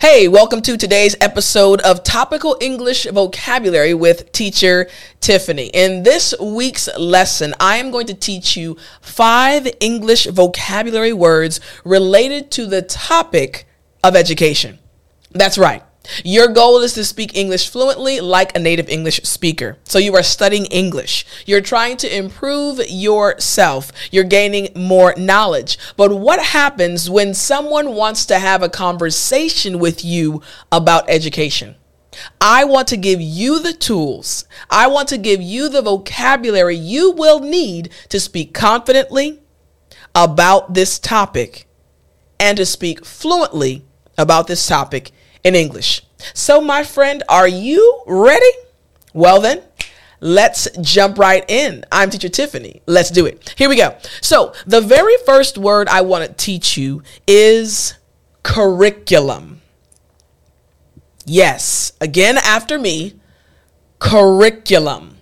Hey, welcome to today's episode of Topical English Vocabulary with teacher Tiffani. In this week's lesson, I am going to teach you five English vocabulary words related to the topic of education. That's right. Your goal is to speak English fluently like a native English speaker. So you are studying English. You're trying to improve yourself. You're gaining more knowledge. But what happens when someone wants to have a conversation with you about education? I want to give you the tools. I want to give you the vocabulary you will need to speak confidently about this topic and to speak fluently about this topic in English. So, my friend, are you ready? Well, then, let's jump right in. I'm teacher Tiffani. Let's do it. Here we go. So, the very first word I want to teach you is curriculum. Yes, again after me, curriculum.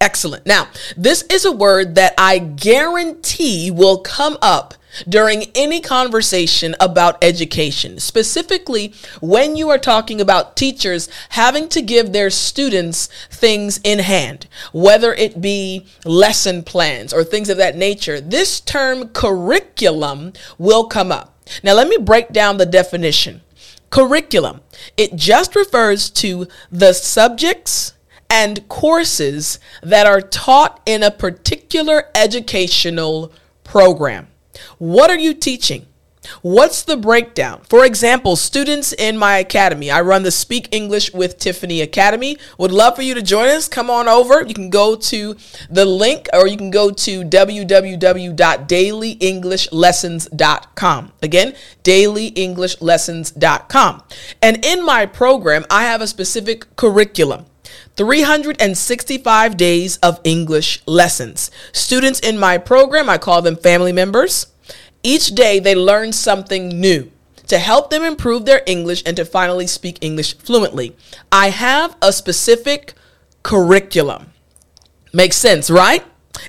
Excellent. Now, this is a word that I guarantee will come up during any conversation about education, specifically when you are talking about teachers having to give their students things in hand, whether it be lesson plans or things of that nature. This term curriculum will come up. Now, let me break down the definition. Curriculum, it just refers to the subjects and courses that are taught in a particular educational program. What are you teaching? What's the breakdown? For example, students in my academy, I run the Speak English with Tiffani Academy. Would love for you to join us. Come on over. You can go to the link or you can go to www.dailyenglishlessons.com. Again, dailyenglishlessons.com. And in my program, I have a specific curriculum. 365 days of English lessons. Students in my program, I call them family members. Each day they learn something new to help them improve their English and to finally speak English fluently. I have a specific curriculum. Makes sense, right?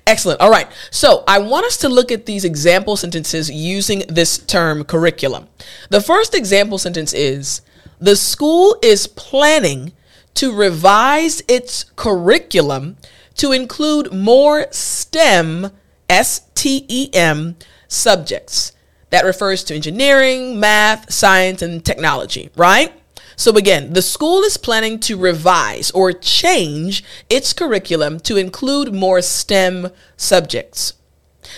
Excellent. All right. So I want us to look at these example sentences using this term curriculum. The first example sentence is The school is planning to revise its curriculum to include more STEM, S T E M, subjects. That refers to engineering, math, science, and technology, right? So, again, the school is planning to revise or change its curriculum to include more STEM subjects.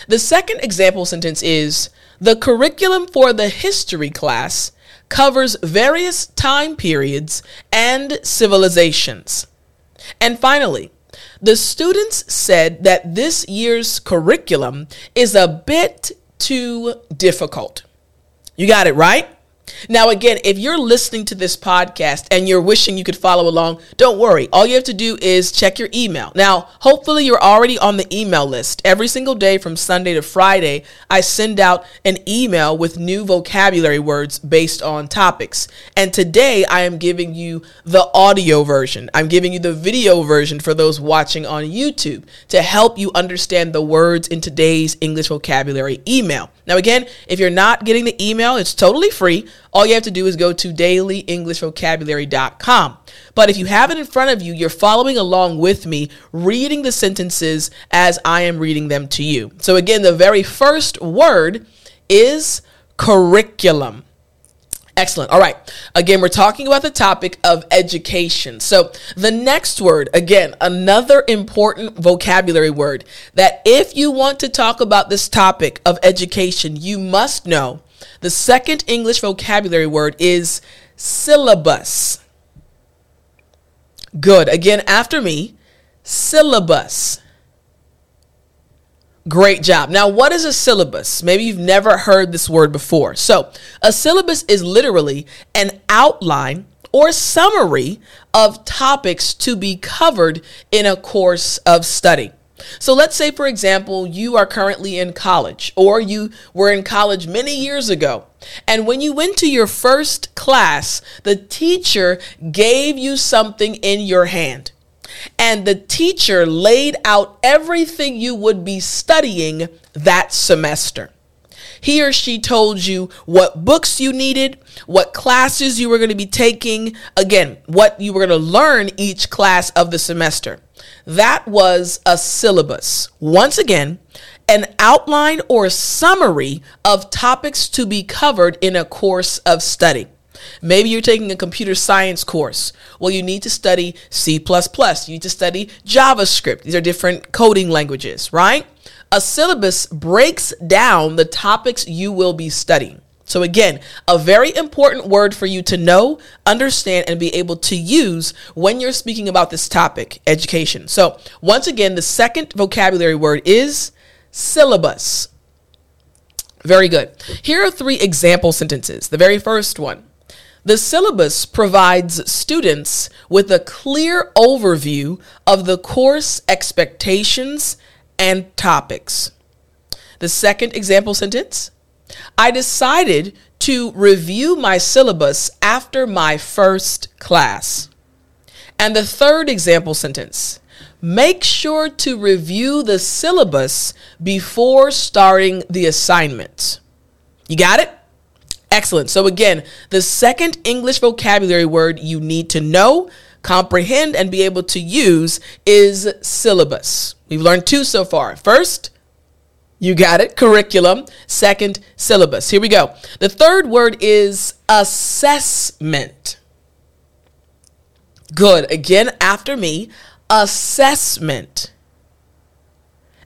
The second example sentence is The curriculum for the history class covers various time periods and civilizations. And finally, the students said that this year's curriculum is a bit too difficult. You got it right? Now, again, if you're listening to this podcast and you're wishing you could follow along, don't worry. All you have to do is check your email. Now, hopefully, you're already on the email list. Every single day from Sunday to Friday, I send out an email with new vocabulary words based on topics. And today, I am giving you the audio version. I'm giving you the video version for those watching on YouTube to help you understand the words in today's English vocabulary email. Now, again, if you're not getting the email, it's totally free. All you have to do is go to dailyenglishvocabulary.com. But if you have it in front of you, you're following along with me, reading the sentences as I am reading them to you. So, again, the very first word is curriculum. Excellent. All right. Again, we're talking about the topic of education. So, the next word, again, another important vocabulary word that if you want to talk about this topic of education, you must know. The second English vocabulary word is syllabus. Good. Again, after me, syllabus. Great job. Now, what is a syllabus? Maybe you've never heard this word before. So, a syllabus is literally an outline or summary of topics to be covered in a course of study. So, let's say, for example, you are currently in college or you were in college many years ago. And when you went to your first class, the teacher gave you something in your hand and the teacher laid out everything you would be studying that semester. He or she told you what books you needed, what classes you were going to be taking, again, what you were going to learn each class of the semester. That was a syllabus. Once again, an outline or summary of topics to be covered in a course of study. Maybe you're taking a computer science course. Well, you need to study C, you need to study JavaScript. These are different coding languages, right? A syllabus breaks down the topics you will be studying. So, again, a very important word for you to know, understand, and be able to use when you're speaking about this topic, education. So, once again, the second vocabulary word is syllabus. Very good. Here are three example sentences. The very first one the syllabus provides students with a clear overview of the course expectations and topics. The second example sentence I decided to review my syllabus after my first class. And the third example sentence make sure to review the syllabus before starting the assignment. You got it? Excellent. So, again, the second English vocabulary word you need to know, comprehend, and be able to use is syllabus. We've learned two so far. First, you got it, curriculum. Second, syllabus. Here we go. The third word is assessment. Good. Again, after me, assessment.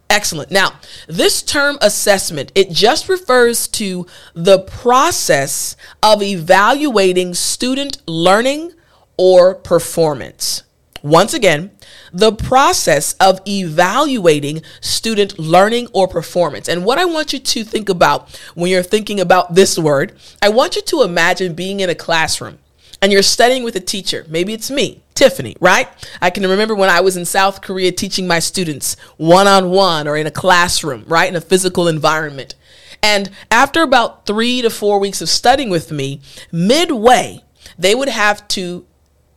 Excellent. Now, this term assessment, it just refers to the process of evaluating student learning or performance. Once again, the process of evaluating student learning or performance. And what I want you to think about when you're thinking about this word, I want you to imagine being in a classroom and you're studying with a teacher. Maybe it's me, Tiffani, right? I can remember when I was in South Korea teaching my students one on one or in a classroom, right? In a physical environment. And after about three to four weeks of studying with me, midway, they would have to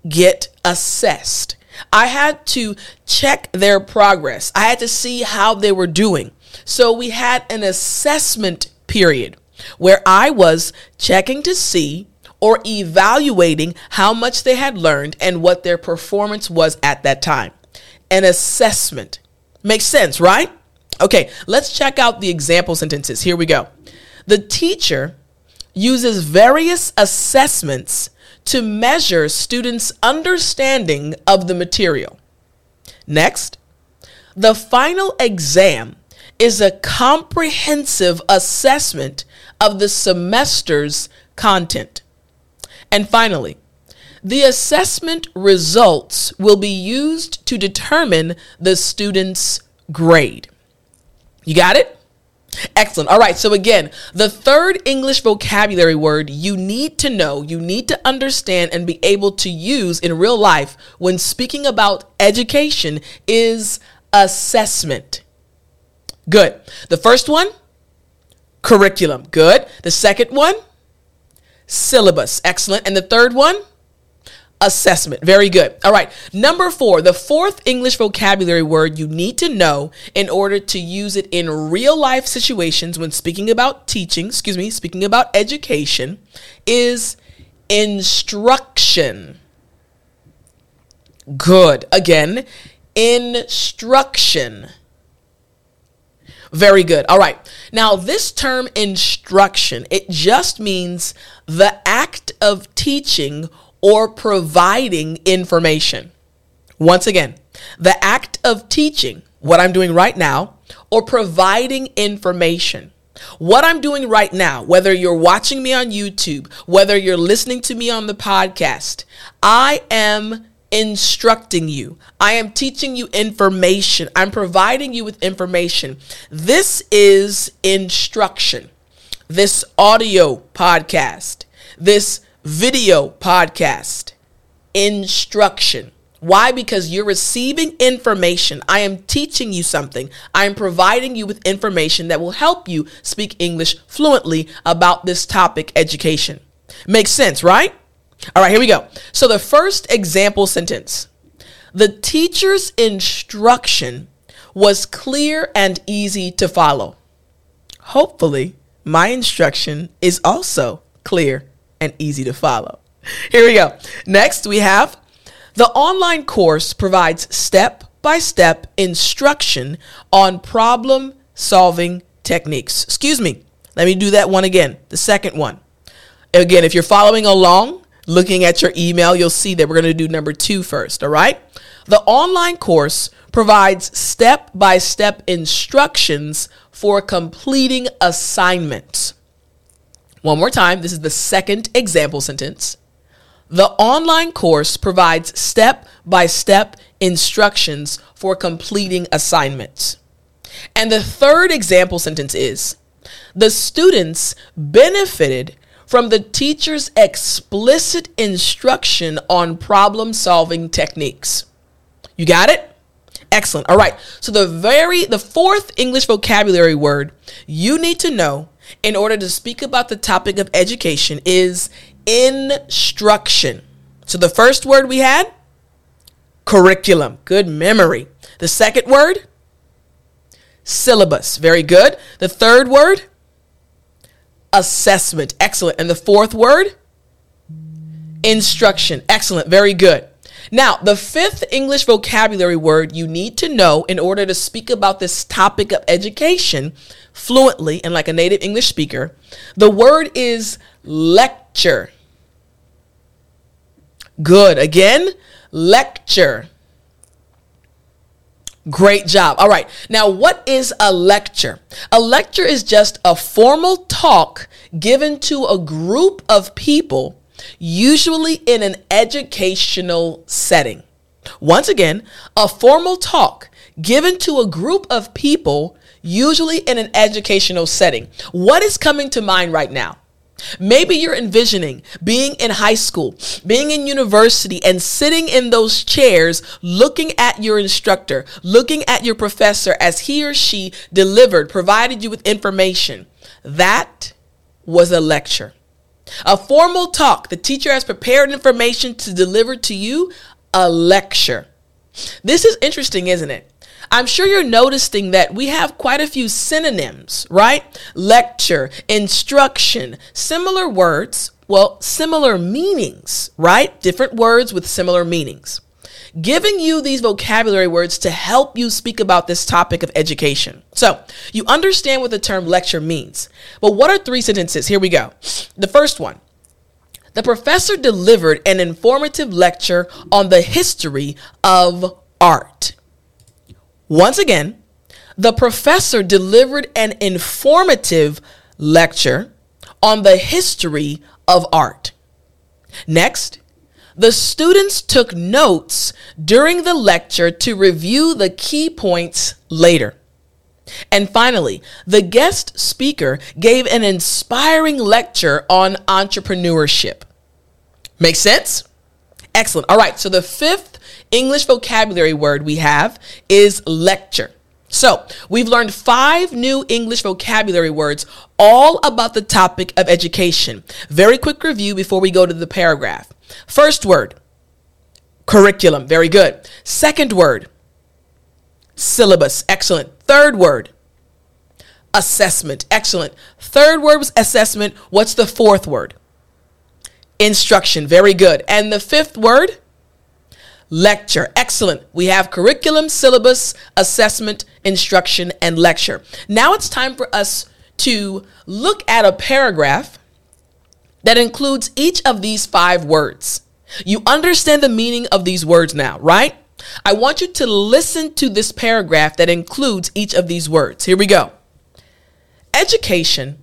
get assessed. I had to check their progress. I had to see how they were doing. So we had an assessment period where I was checking to see or evaluating how much they had learned and what their performance was at that time. An assessment. Makes sense, right? Okay, let's check out the example sentences. Here we go. The teacher uses various assessments to measure students' understanding of the material. Next, the final exam is a comprehensive assessment of the semester's content. And finally, the assessment results will be used to determine the student's grade. You got it? Excellent. All right. So, again, the third English vocabulary word you need to know, you need to understand, and be able to use in real life when speaking about education is assessment. Good. The first one, curriculum. Good. The second one, syllabus. Excellent. And the third one, assessment. Very good. All right. Number four, the fourth English vocabulary word you need to know in order to use it in real life situations when speaking about teaching, excuse me, speaking about education is instruction. Good. Again, instruction. Very good. All right. Now, this term instruction, it just means the act of teaching or providing information. Once again, the act of teaching, what I'm doing right now, or providing information. What I'm doing right now, whether you're watching me on YouTube, whether you're listening to me on the podcast, I am instructing you. I am teaching you information. I'm providing you with information. This is instruction. This audio podcast, this video podcast, instruction. Why? Because you're receiving information. I am teaching you something. I am providing you with information that will help you speak English fluently about this topic, education. Makes sense, right? All right, here we go. So the first example sentence the teacher's instruction was clear and easy to follow. Hopefully, my instruction is also clear and easy to follow. Here we go. Next, we have the online course provides step by step instruction on problem solving techniques. Excuse me. Let me do that one again. The second one. Again, if you're following along, looking at your email, you'll see that we're going to do number two first. All right. The online course provides step by step instructions for completing assignments. One more time. This is the second example sentence. The online course provides step by step instructions for completing assignments. And the third example sentence is the students benefited from the teacher's explicit instruction on problem solving techniques. You got it? Excellent. All right. So the very the fourth English vocabulary word you need to know in order to speak about the topic of education is instruction. So the first word we had curriculum. Good memory. The second word syllabus. Very good. The third word assessment. Excellent. And the fourth word instruction. Excellent. Very good. Now, the fifth English vocabulary word you need to know in order to speak about this topic of education fluently and like a native English speaker, the word is lecture. Good. Again, lecture. Great job. All right. Now, what is a lecture? A lecture is just a formal talk given to a group of people, usually in an educational setting. Once again, a formal talk given to a group of people, usually in an educational setting. What is coming to mind right now? Maybe you're envisioning being in high school, being in university, and sitting in those chairs looking at your instructor, looking at your professor as he or she delivered, provided you with information. That was a lecture. A formal talk, the teacher has prepared information to deliver to you, a lecture. This is interesting, isn't it? I'm sure you're noticing that we have quite a few synonyms, right? Lecture, instruction, similar words, well, similar meanings, right? Different words with similar meanings. Giving you these vocabulary words to help you speak about this topic of education. So, you understand what the term lecture means. But what are three sentences? Here we go. The first one The professor delivered an informative lecture on the history of art. Once again, the professor delivered an informative lecture on the history of art. Next, the students took notes during the lecture to review the key points later. And finally, the guest speaker gave an inspiring lecture on entrepreneurship. Make sense? Excellent. All right, so the fifth English vocabulary word we have is lecture. So, we've learned five new English vocabulary words, all about the topic of education. Very quick review before we go to the paragraph. First word, curriculum. Very good. Second word, syllabus. Excellent. Third word, assessment. Excellent. Third word was assessment. What's the fourth word? Instruction. Very good. And the fifth word, lecture. Excellent. We have curriculum, syllabus, assessment, instruction, and lecture. Now it's time for us to look at a paragraph that includes each of these five words. You understand the meaning of these words now, right? I want you to listen to this paragraph that includes each of these words. Here we go. Education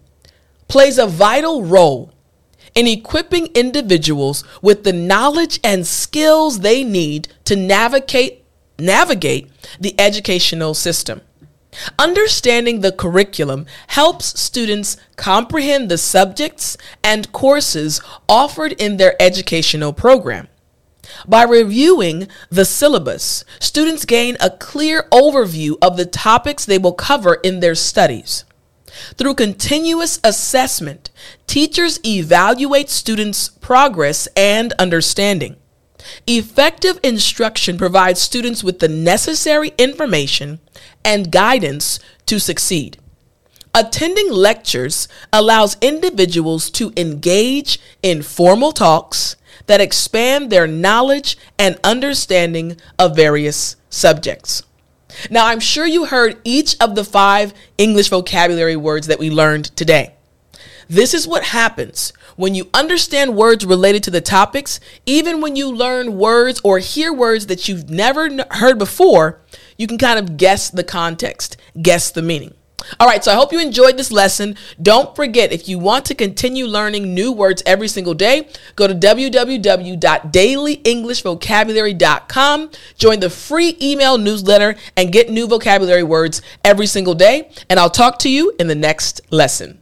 plays a vital role in equipping individuals with the knowledge and skills they need to navigate navigate the educational system. Understanding the curriculum helps students comprehend the subjects and courses offered in their educational program. By reviewing the syllabus, students gain a clear overview of the topics they will cover in their studies. Through continuous assessment, teachers evaluate students' progress and understanding. Effective instruction provides students with the necessary information and guidance to succeed. Attending lectures allows individuals to engage in formal talks that expand their knowledge and understanding of various subjects. Now, I'm sure you heard each of the five English vocabulary words that we learned today. This is what happens when you understand words related to the topics, even when you learn words or hear words that you've never heard before, you can kind of guess the context, guess the meaning. All right, so I hope you enjoyed this lesson. Don't forget, if you want to continue learning new words every single day, go to www.dailyenglishvocabulary.com, join the free email newsletter, and get new vocabulary words every single day. And I'll talk to you in the next lesson.